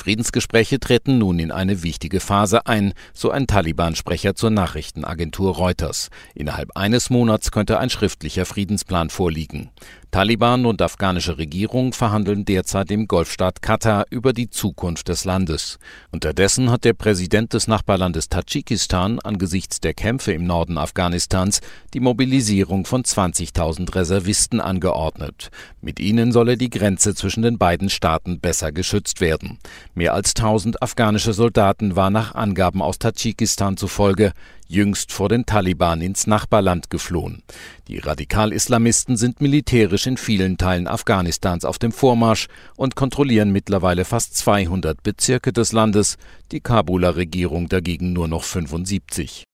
Friedensgespräche treten nun in eine wichtige Phase ein, so ein Taliban-Sprecher zur Nachrichtenagentur Reuters. Innerhalb eines Monats könnte ein schriftlicher Friedensplan vorliegen. Taliban und afghanische Regierung verhandeln derzeit im Golfstaat Katar über die Zukunft des Landes. Unterdessen hat der Präsident des Nachbarlandes Tadschikistan angesichts der Kämpfe im Norden Afghanistans die Mobilisierung von 20.000 Reservisten angeordnet. Mit ihnen solle die Grenze zwischen den beiden Staaten besser geschützt werden. Mehr als 1000 afghanische Soldaten waren nach Angaben aus Tadschikistan zufolge jüngst vor den Taliban ins Nachbarland geflohen. Die Radikal-Islamisten sind militärisch in vielen Teilen Afghanistans auf dem Vormarsch und kontrollieren mittlerweile fast 200 Bezirke des Landes, die Kabuler Regierung dagegen nur noch 75.